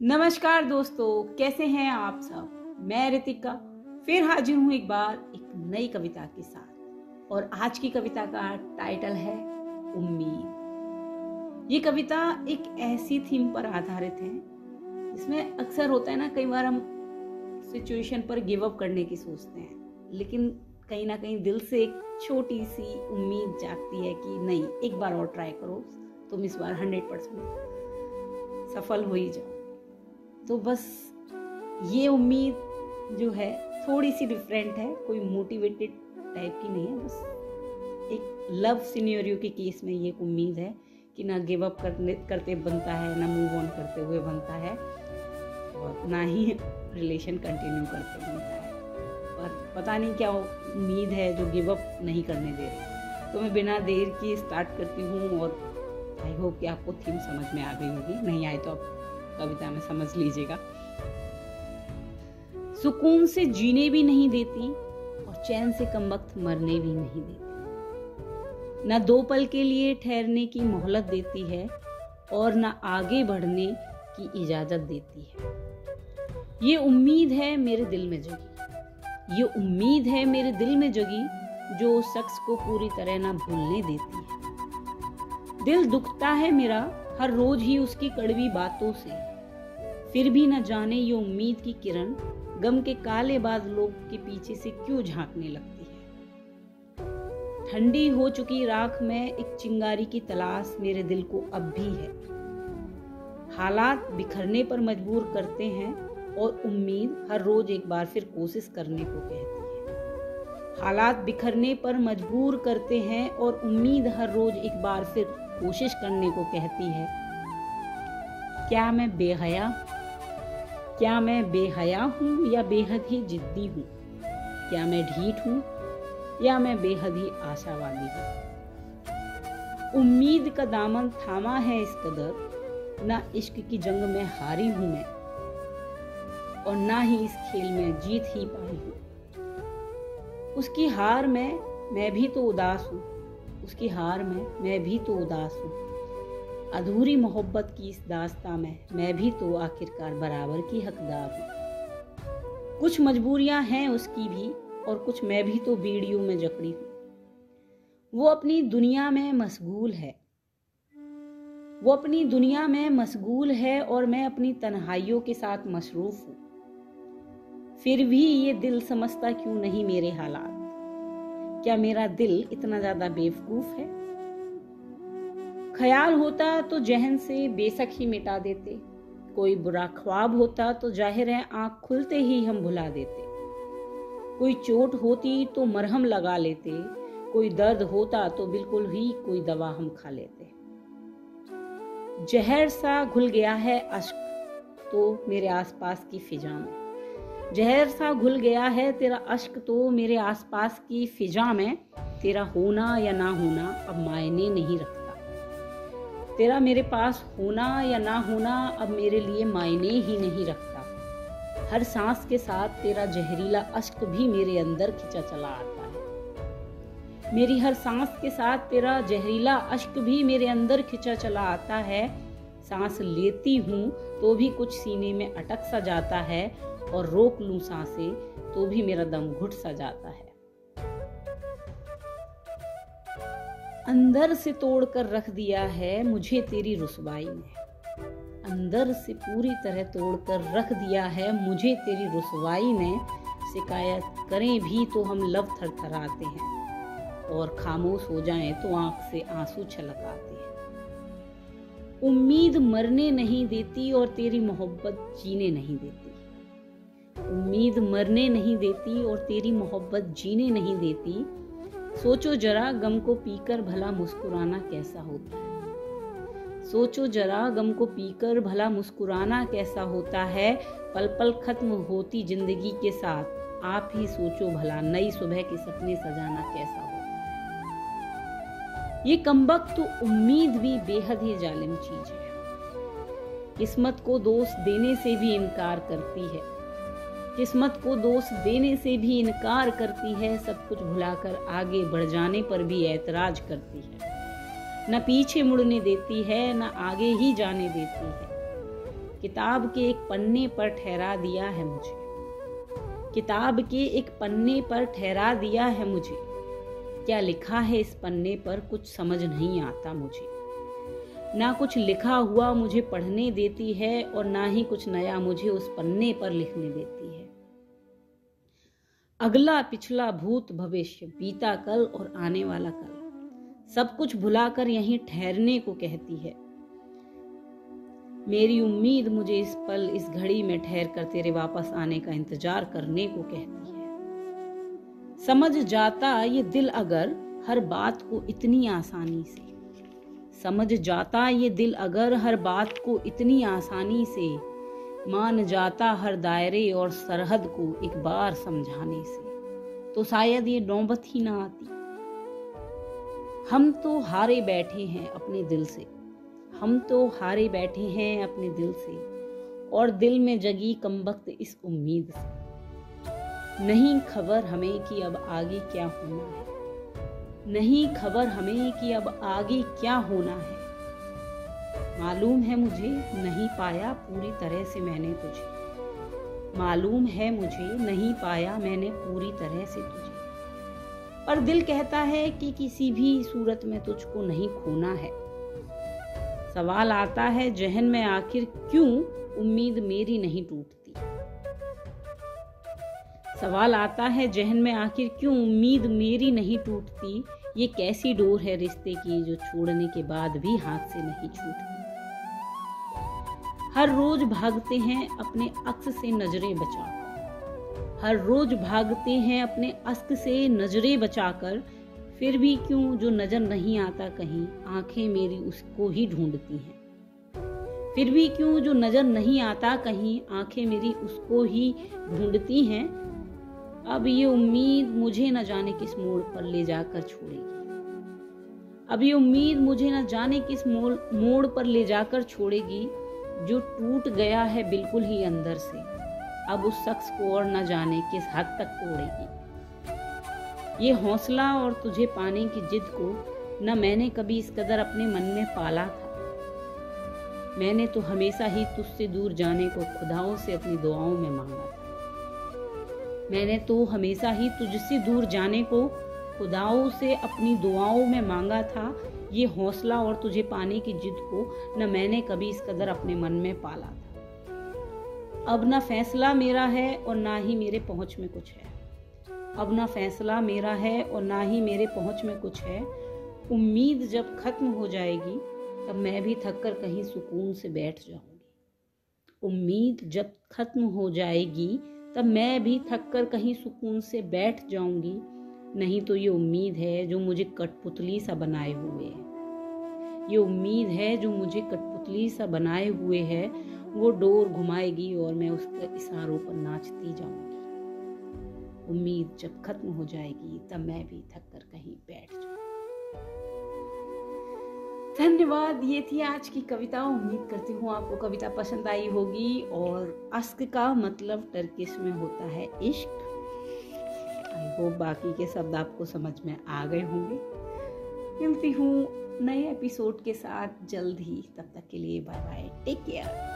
नमस्कार दोस्तों, कैसे हैं आप सब? मैं रितिका, फिर हाजिर हूँ एक बार एक नई कविता के साथ। और आज की कविता का टाइटल है उम्मीद। ये कविता एक ऐसी थीम पर आधारित है, जिसमें अक्सर होता है ना, कई बार हम सिचुएशन पर गिव अप करने की सोचते हैं, लेकिन कहीं ना कहीं दिल से एक छोटी सी उम्मीद जागती है कि नहीं, एक बार और ट्राई करो, तुम इस बार हंड्रेड परसेंट सफल हो ही जाओ। तो बस ये उम्मीद जो है थोड़ी सी डिफरेंट है, कोई मोटिवेटेड टाइप की नहीं है, बस एक लव सिनेरियो के केस में ये उम्मीद है कि ना गिव अप करने, करते बनता है, ना मूव ऑन करते हुए बनता है और ना ही रिलेशन कंटिन्यू करते बनता है। पर पता नहीं क्या उम्मीद है जो गिव अप नहीं करने दे रही। तो मैं बिना देर के स्टार्ट करती हूँ और आई होप कि आपको थीम समझ में आ गई होगी। नहीं आए तो आप कविता में समझ लीजिएगा। सुकून से जीने भी नहीं देती और चैन से कम वक्त मरने भी नहीं देती। न दो पल के लिए ठहरने की मोहलत देती है और न आगे बढ़ने की इजाज़त देती है। ये उम्मीद है मेरे दिल में जगी। ये उम्मीद है मेरे दिल में जगी जो शख्स को पूरी तरह ना भूलने देती है। दिल दुखता है मेरा हर रोज ही उसकी कड़वी बातों से। फिर भी न जाने ये उम्मीद की किरण, गम के काले बाज लोग के पीछे से क्यों झांकने लगती है? ठंडी हो चुकी राख में एक चिंगारी की तलाश मेरे दिल को अब भी है। हालात बिखरने पर मजबूर करते हैं और उम्मीद हर रोज एक बार फिर कोशिश करने को कहती है। हालात बिखरने पर मजबूर करते हैं और उम्मीद हर रोज एक बार फिर कोशिश करने को कहती है। क्या मैं बेहया? क्या मैं बेहया हूँ या बेहद ही जिद्दी हूँ? क्या मैं ढीठ हूँ या मैं बेहद ही आशावादी हूँ? उम्मीद का दामन थामा है इस कदर, ना इश्क की जंग में हारी हूँ मैं, और ना ही इस खेल में जीत ही पाई हूँ। उसकी हार में मैं भी तो उदास हूँ। उसकी हार में मैं भी तो उदास हूँ। अधूरी मोहब्बत की इस दास्ता में मैं भी तो आखिरकार बराबर की हकदार हूँ। कुछ मजबूरियाँ हैं उसकी भी और कुछ मैं भी तो बीड़ियों में जकड़ी हूँ। वो अपनी दुनिया में मशगूल है। वो अपनी दुनिया में मशगूल है और मैं अपनी तन्हाइयों के साथ मसरूफ हूँ। फिर भी ये दिल समझता क्यों नहीं मेरे हालात? क्या मेरा दिल इतना ज़्यादा बेवकूफ़ है? ख्याल होता तो जहन से बेसक ही मिटा देते। कोई बुरा ख्वाब होता तो ज़ाहिर है आँख खुलते ही हम भुला देते। कोई चोट होती तो मरहम लगा लेते। कोई दर्द होता तो बिल्कुल ही कोई दवा हम खा लेते। जहर सा घुल गया है अश्क तो मेरे आसपास की फिजा में। जहर सा घुल गया है तेरा अश्क तो मेरे आसपास की फिजा में। तेरा होना या ना होना अब मायने नहीं रखता। तेरा मेरे पास होना या ना होना अब मेरे लिए मायने ही नहीं रखता। हर सांस के साथ तेरा जहरीला अश्क भी मेरे अंदर खिंचा चला आता है। मेरी हर सांस के साथ तेरा जहरीला अश्क भी मेरे अंदर खिंचा चला आता है। सांस लेती हूँ तो भी कुछ सीने में अटक सा जाता है। और रोक लूँ साँसें तो भी मेरा दम घुट सा जाता है। अंदर से तोड़ कर रख दिया है मुझे तेरी रुसवाई ने। अंदर से पूरी तरह तोड़ कर रख दिया है मुझे तेरी रुसवाई ने। शिकायत करें भी तो हम लब थरथराते हैं और खामोश हो जाएँ तो आँख से आँसू छलक आते हैं। उम्मीद मरने नहीं देती और तेरी मोहब्बत जीने नहीं देती। उम्मीद मरने नहीं देती और तेरी मोहब्बत जीने नहीं देती। सोचो जरा गम को पीकर भला मुस्कुराना कैसा होता है। सोचो जरा गम को पीकर भला मुस्कुराना कैसा होता है। पल पल खत्म होती ज़िंदगी के साथ। आप ही सोचो भला नई सुबह के सपने सजाना कैसा होता है। ये कमबक तो उम्मीद भी बेहद ही जालिम चीज़ है। किस्मत को दोष देने से भी इनकार करती है। किस्मत को दोष देने से भी इनकार करती है, सब कुछ भुलाकर आगे बढ़ जाने पर भी ऐतराज करती है। न पीछे मुड़ने देती है, न आगे ही जाने देती है। किताब के एक पन्ने पर ठहरा दिया है मुझे। किताब के एक पन्ने पर ठहरा दिया है मुझे। क्या लिखा है इस पन्ने पर कुछ समझ नहीं आता मुझे। ना कुछ लिखा हुआ मुझे पढ़ने देती है और ना ही कुछ नया मुझे उस पन्ने पर लिखने देती है। अगला पिछला भूत भविष्य, बीता कल और आने वाला कल। सब कुछ भुलाकर यहीं ठहरने को कहती है। मेरी उम्मीद मुझे इस पल, इस घड़ी में ठहर कर तेरे वापस आने का इंतज़ार करने को कहती है। समझ जाता ये दिल अगर हर बात को इतनी आसानी से। समझ जाता ये दिल अगर हर बात को इतनी आसानी से। मान जाता हर दायरे और सरहद को एक बार समझाने से। तो शायद ये नौबत ही ना आती। हम तो हारे बैठे हैं अपने दिल से। हम तो हारे बैठे हैं अपने दिल से। और दिल में जगी कमबख्त इस उम्मीद से। नहीं खबर हमें कि अब आगे क्या होना है। नहीं खबर हमें कि अब आगे क्या होना है। मालूम है मुझे नहीं पाया पूरी तरह से मैंने तुझे। मालूम है मुझे नहीं पाया मैंने पूरी तरह से तुझे। पर दिल कहता है कि किसी भी सूरत में तुझको नहीं खोना है। सवाल आता है, जहन में आखिर क्यों उम्मीद मेरी नहीं टूटती? सवाल आता है, जहन में आखिर क्यों उम्मीद मेरी नहीं टूटती? ये कैसी डोर है रिश्ते की जो छोड़ने के बाद भी हाथ से नहीं छूटती? हर रोज भागते हैं अपने अक्स से नज़रें बचाकर। हर रोज भागते हैं अपने अस्क से नज़रें बचाकर, फिर भी क्यों जो नज़र नहीं आता कहीं, आँखें मेरी उसको ही ढूंढती हैं। फिर भी क्यों जो नज़र नहीं आता कहीं, आँखें मेरी उसको ही ढूंढती हैं। अब ये उम्मीद मुझे न जाने किस मोड़ पर ले जाकर छोड़ेगी। अब ये उम्मीद मुझे न जाने किस मोड़ पर ले जाकर छोड़ेगी। जो टूट गया है बिल्कुल ही अंदर से, अब उस शख्स को और न जाने किस हद तक तोड़ेगी। ये हौसला और तुझे पाने की जिद को न मैंने कभी इस कदर अपने मन में पाला था। मैंने तो हमेशा ही तुझसे दूर जाने को खुदाओं से अपनी दुआओं में मांगा था। मैंने तो हमेशा ही तुझसे दूर जाने को खुदाओं से अपनी दुआओं में मांगा था, ये हौसला और तुझे पाने की जिद को न मैंने कभी इस कदर अपने मन में पाला था। अब ना फैसला मेरा है और ना ही मेरे पहुँच में कुछ है। अब ना फैसला मेरा है और ना ही मेरे पहुँच में कुछ है। उम्मीद जब खत्म हो जाएगी, तब मैं भी थक कर कहीं सुकून से बैठ जाऊँगी। उम्मीद जब खत्म हो जाएगी, तब मैं भी थक कर कहीं सुकून से बैठ जाऊँगी। नहीं तो ये उम्मीद है जो मुझे कठपुतली सा बनाए हुए है। ये उम्मीद है जो मुझे कठपुतली सा बनाए हुए है, वो डोर घुमाएगी और मैं उसके इशारों पर नाचती जाऊँगी। उम्मीद जब खत्म हो जाएगी, तब मैं भी थक कर कहीं बैठ जाऊँगी। धन्यवाद, ये थी आज की कविता। उम्मीद करती हूँ आपको कविता पसंद आई होगी। और अस्क का मतलब टर्किश में होता है? इश्क। आई होप बाकी के शब्द आपको समझ में आ गए होंगे। मिलती हूँ नए एपिसोड के साथ जल्द ही। तब तक के लिए बाय बाय टेक केयर